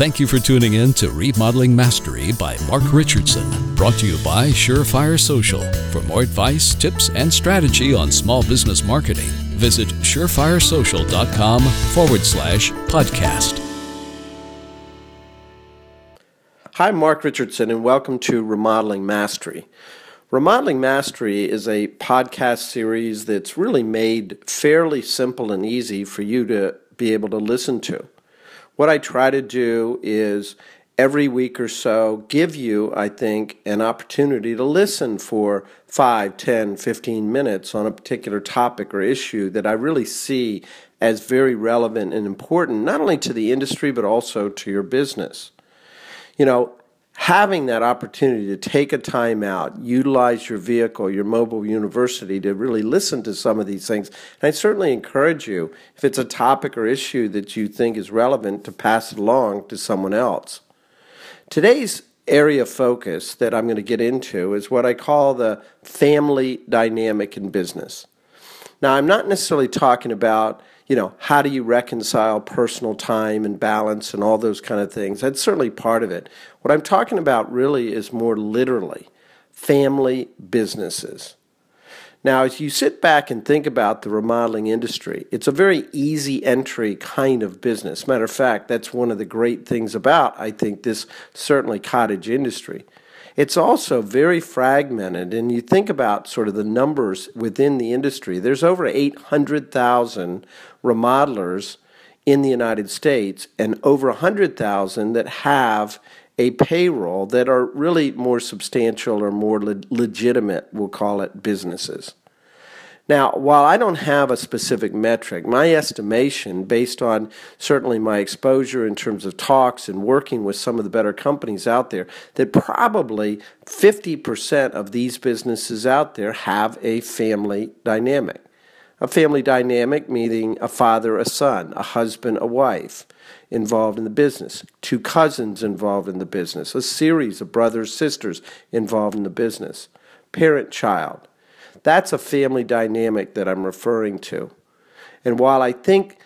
Thank you for tuning in to Remodeling Mastery by Mark Richardson, brought to you by Surefire Social. For more advice, tips, and strategy on small business marketing, visit surefiresocial.com forward slash podcast. Hi, Mark Richardson, and welcome to Remodeling Mastery. Remodeling Mastery is a podcast series that's really made fairly simple and easy for you to be able to listen to. What I try to do is every week or so give you, I think, an opportunity to listen for 5, 10, 15 minutes on a particular topic or issue that I really see as very relevant and important, not only to the industry, but also to your business. You know, having that opportunity to take a time out, utilize your vehicle, your mobile university to really listen to some of these things. And I certainly encourage you, if it's a topic or issue that you think is relevant, to pass it along to someone else. Today's area of focus that I'm going to get into is what I call the family dynamic in business. Now, I'm not necessarily talking about you know, how do you reconcile personal time and balance and all those kind of things? That's certainly part of it. What I'm talking about really is more literally family businesses. Now, as you sit back and think about the remodeling industry, it's a very easy entry kind of business. Matter of fact, that's one of the great things about, I think, this certainly cottage industry. It's also very fragmented, and you think about sort of the numbers within the industry. There's over 800,000 remodelers in the United States and over 100,000 that have a payroll that are really more substantial or more le- legitimate, we'll call it, businesses. Now, while I don't have a specific metric, my estimation, based on certainly my exposure in terms of talks and working with some of the better companies out there, that probably 50% of these businesses out there have a family dynamic. A family dynamic meaning a father, a son, a husband, a wife involved in the business, two cousins involved in the business, a series of brothers, sisters involved in the business, parent, child. That's a family dynamic that I'm referring to. And while I think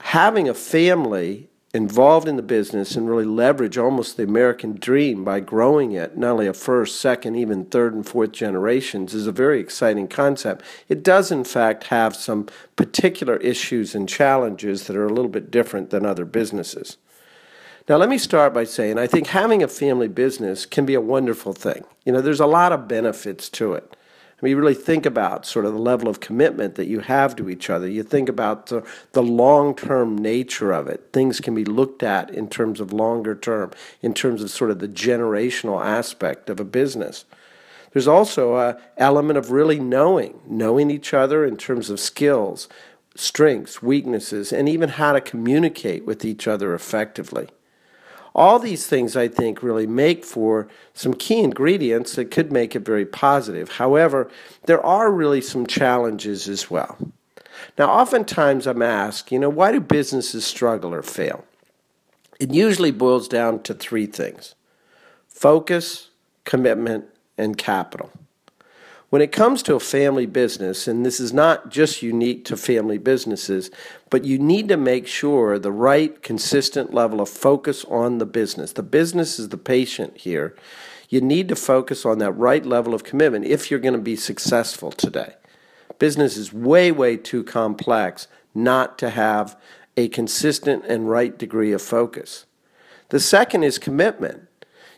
having a family involved in the business and really leverage almost the American dream by growing it, not only a first, second, even third and fourth generations, is a very exciting concept. It does, in fact, have some particular issues and challenges that are a little bit different than other businesses. Now, let me start by saying I think having a family business can be a wonderful thing. You know, there's a lot of benefits to it. I mean, you really think about sort of the level of commitment that you have to each other. You think about the, the long term nature of it. Things can be looked at in terms of longer term, in terms of sort of the generational aspect of a business. There's also an element of really knowing, knowing each other in terms of skills, strengths, weaknesses, and even how to communicate with each other effectively. All these things, I think, really make for some key ingredients that could make it very positive. However, there are really some challenges as well. Now, oftentimes I'm asked, you know, why do businesses struggle or fail? It usually boils down to three things focus, commitment, and capital. When it comes to a family business, and this is not just unique to family businesses, but you need to make sure the right, consistent level of focus on the business. The business is the patient here. You need to focus on that right level of commitment if you're going to be successful today. Business is way, way too complex not to have a consistent and right degree of focus. The second is commitment.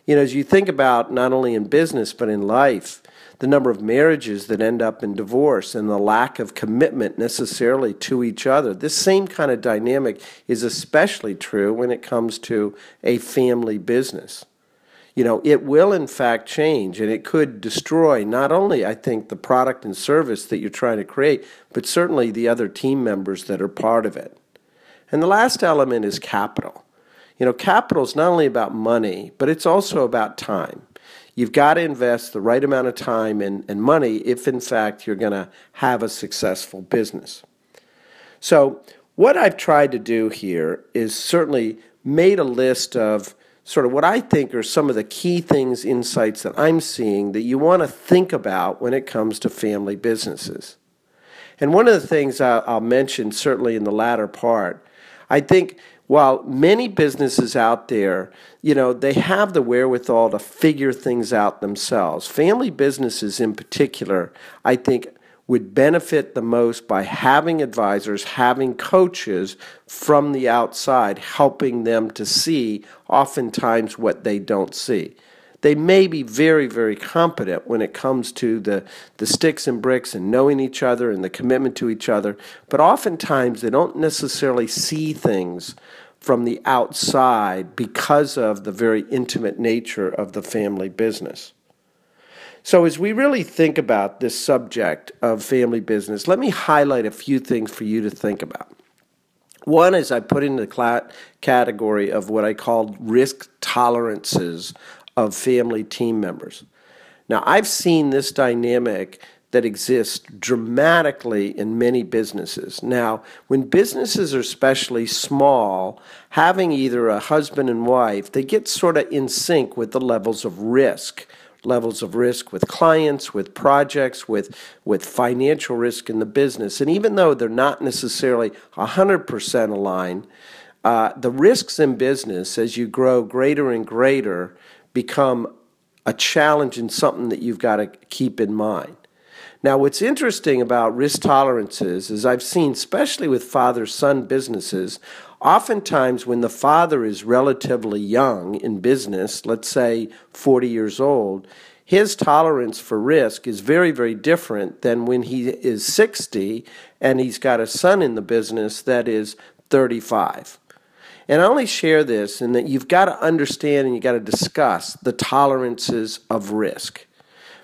You know, as you think about not only in business but in life, the number of marriages that end up in divorce and the lack of commitment necessarily to each other. This same kind of dynamic is especially true when it comes to a family business. You know, it will in fact change and it could destroy not only, I think, the product and service that you're trying to create, but certainly the other team members that are part of it. And the last element is capital. You know, capital is not only about money, but it's also about time. You've got to invest the right amount of time and, and money if, in fact, you're going to have a successful business. So, what I've tried to do here is certainly made a list of sort of what I think are some of the key things, insights that I'm seeing that you want to think about when it comes to family businesses. And one of the things I'll mention, certainly in the latter part, I think while many businesses out there, you know, they have the wherewithal to figure things out themselves. Family businesses in particular, I think would benefit the most by having advisors, having coaches from the outside helping them to see oftentimes what they don't see. They may be very, very competent when it comes to the, the sticks and bricks and knowing each other and the commitment to each other, but oftentimes they don't necessarily see things from the outside because of the very intimate nature of the family business. So, as we really think about this subject of family business, let me highlight a few things for you to think about. One is I put in the category of what I call risk tolerances of family team members. Now, I've seen this dynamic that exists dramatically in many businesses. Now, when businesses are especially small, having either a husband and wife, they get sort of in sync with the levels of risk levels of risk with clients, with projects, with, with financial risk in the business. And even though they're not necessarily 100% aligned, uh, the risks in business, as you grow greater and greater, become a challenge and something that you've got to keep in mind. Now, what's interesting about risk tolerances is I've seen, especially with father son businesses, oftentimes when the father is relatively young in business, let's say 40 years old, his tolerance for risk is very, very different than when he is 60 and he's got a son in the business that is 35. And I only share this in that you've got to understand and you've got to discuss the tolerances of risk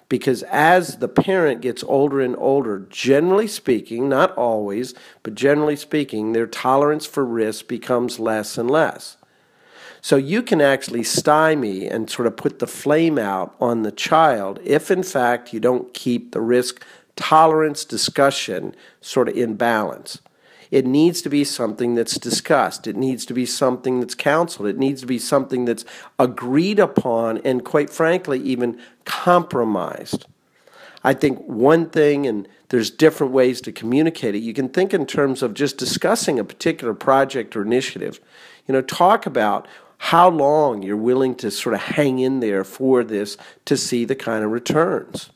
because as the parent gets older and older, generally speaking, not always, but generally speaking, their tolerance for risk becomes less and less. So you can actually stymie and sort of put the flame out on the child if, in fact, you don't keep the risk tolerance discussion sort of in balance. It needs to be something that's discussed. It needs to be something that's counseled. It needs to be something that's agreed upon and, quite frankly, even compromised. I think one thing, and there's different ways to communicate it, you can think in terms of just discussing a particular project or initiative. You know, talk about how long you're willing to sort of hang in there for this to see the kind of returns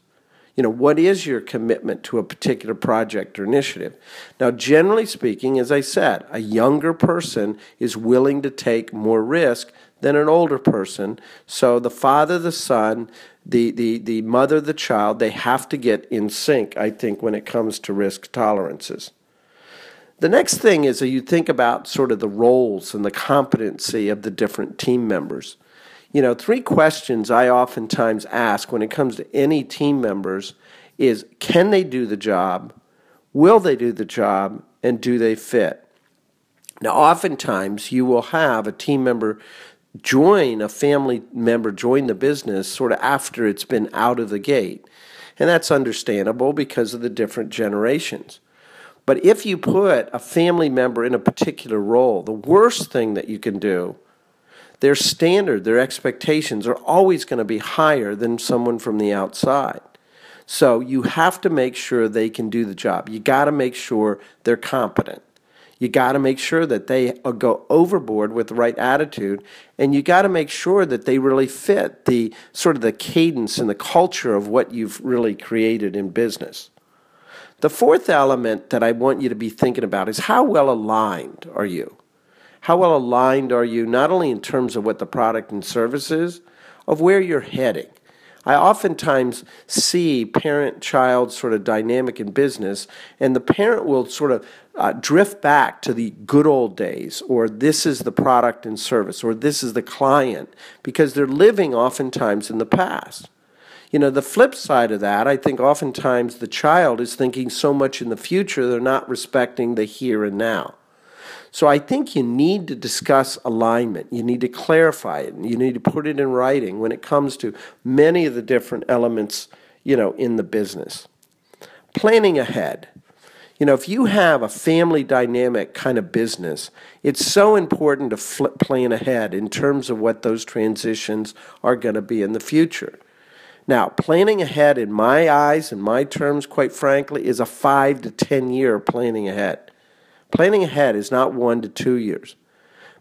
you know, what is your commitment to a particular project or initiative? Now, generally speaking, as I said, a younger person is willing to take more risk than an older person. So the father, the son, the, the, the mother, the child, they have to get in sync, I think, when it comes to risk tolerances. The next thing is that you think about sort of the roles and the competency of the different team members. You know, three questions I oftentimes ask when it comes to any team members is can they do the job? Will they do the job? And do they fit? Now, oftentimes you will have a team member join, a family member join the business sort of after it's been out of the gate. And that's understandable because of the different generations. But if you put a family member in a particular role, the worst thing that you can do their standard, their expectations are always going to be higher than someone from the outside. So you have to make sure they can do the job. You got to make sure they're competent. You got to make sure that they uh, go overboard with the right attitude, and you got to make sure that they really fit the sort of the cadence and the culture of what you've really created in business. The fourth element that I want you to be thinking about is how well aligned are you? How well aligned are you, not only in terms of what the product and service is, of where you're heading? I oftentimes see parent child sort of dynamic in business, and the parent will sort of uh, drift back to the good old days, or this is the product and service, or this is the client, because they're living oftentimes in the past. You know, the flip side of that, I think oftentimes the child is thinking so much in the future, they're not respecting the here and now. So I think you need to discuss alignment. You need to clarify it. And you need to put it in writing when it comes to many of the different elements, you know, in the business. Planning ahead. You know, if you have a family dynamic kind of business, it's so important to plan ahead in terms of what those transitions are going to be in the future. Now, planning ahead, in my eyes and my terms, quite frankly, is a five to ten year planning ahead. Planning ahead is not one to two years.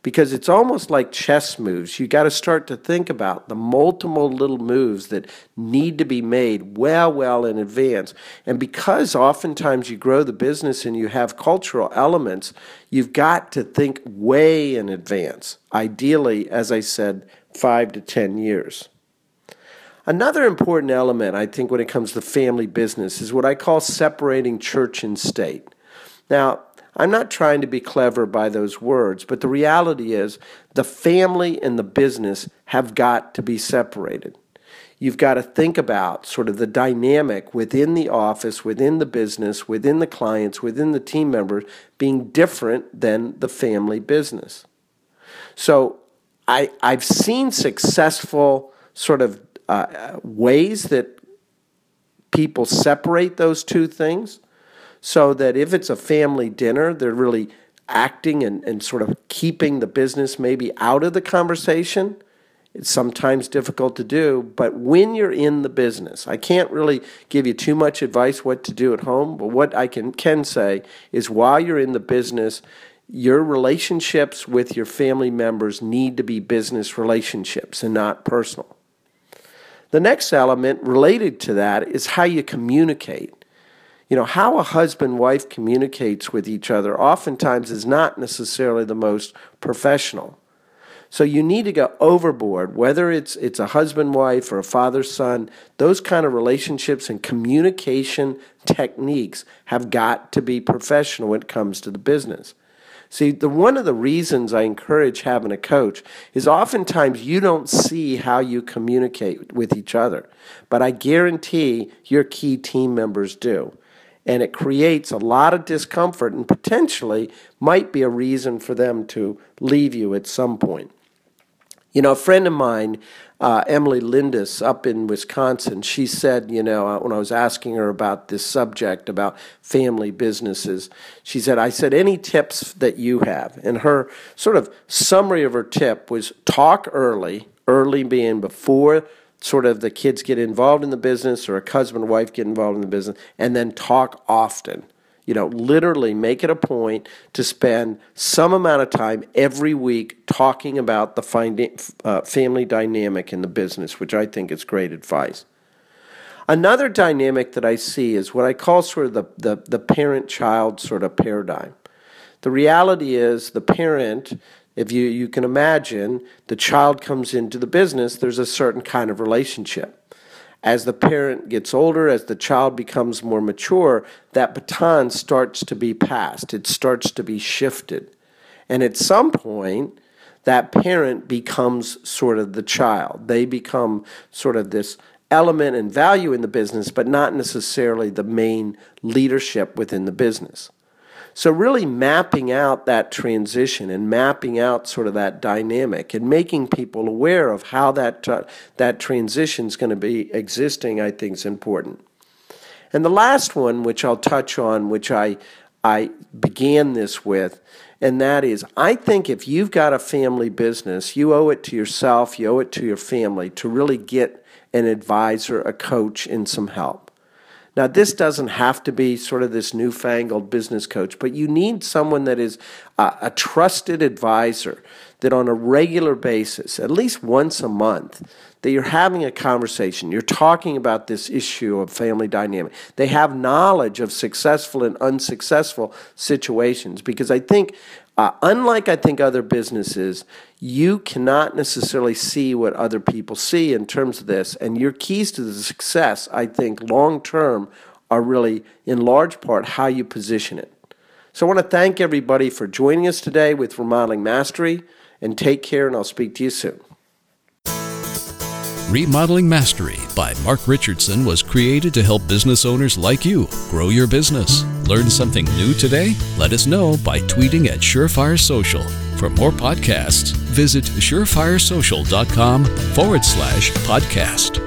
because it's almost like chess moves. You got to start to think about the multiple little moves that need to be made well, well in advance. And because oftentimes you grow the business and you have cultural elements, you've got to think way in advance. Ideally, as I said, five to 10 years. Another important element, I think, when it comes to family business is what I call separating church and state. Now, I'm not trying to be clever by those words, but the reality is the family and the business have got to be separated. You've got to think about sort of the dynamic within the office, within the business, within the clients, within the team members being different than the family business. So I, I've seen successful sort of uh, ways that people separate those two things so that if it's a family dinner, they're really acting and, and sort of keeping the business maybe out of the conversation. It's sometimes difficult to do, but when you're in the business, I can't really give you too much advice what to do at home, but what I can, can say is while you're in the business, your relationships with your family members need to be business relationships and not personal. The next element related to that is how you communicate. You know, how a husband wife communicates with each other oftentimes is not necessarily the most professional. So you need to go overboard, whether it's it's a husband wife or a father son. Those kind of relationships and communication techniques have got to be professional when it comes to the business. See, the one of the reasons I encourage having a coach is oftentimes you don't see how you communicate with each other, but I guarantee your key team members do and it creates a lot of discomfort and potentially might be a reason for them to leave you at some point. You know, a friend of mine, uh, Emily Lindis, up in Wisconsin, she said, you know, uh, when I was asking her about this subject about family businesses, she said, I said, any tips that you have? And her sort of summary of her tip was talk early, early being before sort of the kids get involved in the business or a husband and wife get involved in the business and then talk often. You know literally make it a point to spend some amount of time every week talking about the uh, family dynamic in the business which i think is great advice. Another dynamic that i see is what i call sort of the, the, the parent child sort of paradigm. The reality is the parent if you, you can imagine the child comes into the business, there's a certain kind of relationship. As the parent gets older, as the child becomes more mature, that baton starts to be passed, it starts to be shifted. And at some point, that parent becomes sort of the child. They become sort of this element and value in the business, but not necessarily the main leadership within the business. So, really mapping out that transition and mapping out sort of that dynamic and making people aware of how that, uh, that transition is going to be existing, I think is important. And the last one, which I'll touch on, which I, I began this with, and that is I think if you've got a family business, you owe it to yourself, you owe it to your family to really get an advisor, a coach, and some help. Now, this doesn't have to be sort of this newfangled business coach, but you need someone that is a, a trusted advisor that on a regular basis, at least once a month, that you're having a conversation. You're talking about this issue of family dynamic. They have knowledge of successful and unsuccessful situations because I think uh, unlike I think other businesses, you cannot necessarily see what other people see in terms of this. And your keys to the success, I think, long term, are really in large part how you position it. So I want to thank everybody for joining us today with Remodeling Mastery, and take care, and I'll speak to you soon. Remodeling Mastery by Mark Richardson was created to help business owners like you grow your business. Learn something new today? Let us know by tweeting at Surefire Social. For more podcasts, visit surefiresocial.com forward slash podcast.